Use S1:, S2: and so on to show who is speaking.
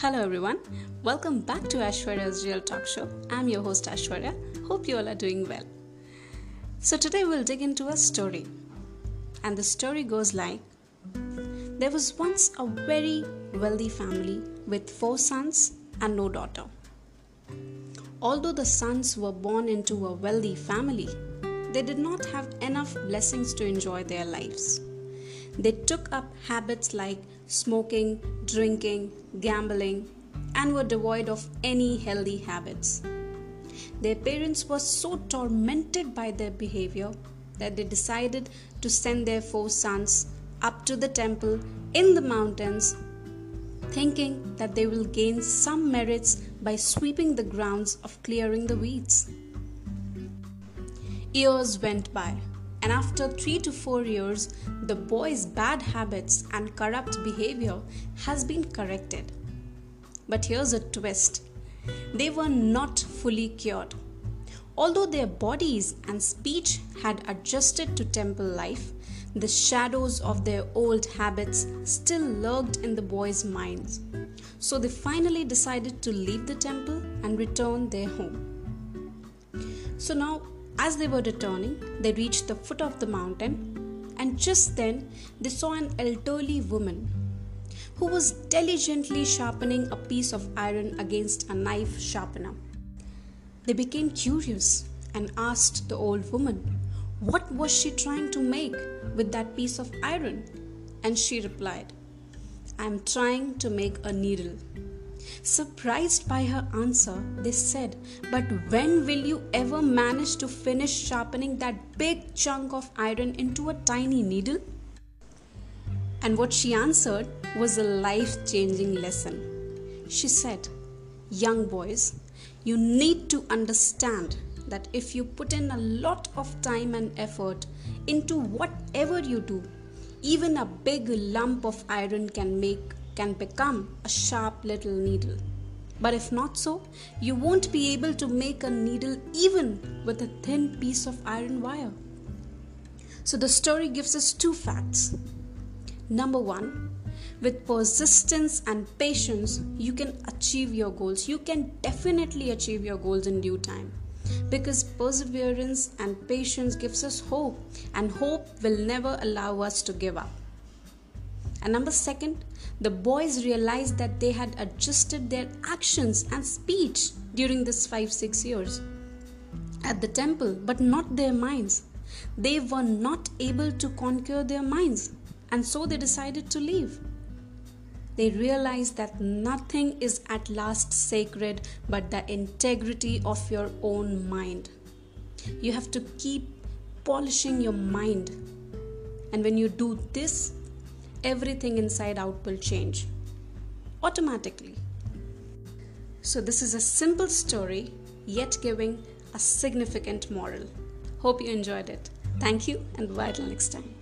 S1: Hello everyone, welcome back to Ashwarya's Real Talk Show. I'm your host Ashwarya. Hope you all are doing well. So today we'll dig into a story. And the story goes like There was once a very wealthy family with four sons and no daughter. Although the sons were born into a wealthy family, they did not have enough blessings to enjoy their lives. They took up habits like smoking, drinking, gambling, and were devoid of any healthy habits. Their parents were so tormented by their behavior that they decided to send their four sons up to the temple in the mountains, thinking that they will gain some merits by sweeping the grounds of clearing the weeds. Years went by and after three to four years, the boy's bad habits and corrupt behavior has been corrected. But here's a twist they were not fully cured. Although their bodies and speech had adjusted to temple life, the shadows of their old habits still lurked in the boys' minds. So they finally decided to leave the temple and return their home. So now as they were returning, they reached the foot of the mountain, and just then they saw an elderly woman who was diligently sharpening a piece of iron against a knife sharpener. They became curious and asked the old woman, What was she trying to make with that piece of iron? And she replied, I am trying to make a needle. Surprised by her answer, they said, But when will you ever manage to finish sharpening that big chunk of iron into a tiny needle? And what she answered was a life changing lesson. She said, Young boys, you need to understand that if you put in a lot of time and effort into whatever you do, even a big lump of iron can make can become a sharp little needle. But if not so, you won't be able to make a needle even with a thin piece of iron wire. So the story gives us two facts. Number one, with persistence and patience, you can achieve your goals. You can definitely achieve your goals in due time because perseverance and patience gives us hope and hope will never allow us to give up and number second, the boys realized that they had adjusted their actions and speech during this 5 6 years at the temple, but not their minds. They were not able to conquer their minds, and so they decided to leave. They realized that nothing is at last sacred but the integrity of your own mind. You have to keep polishing your mind. And when you do this, everything inside out will change automatically. So, this is a simple story, yet giving a significant moral. Hope you enjoyed it. Thank you, and bye till next time.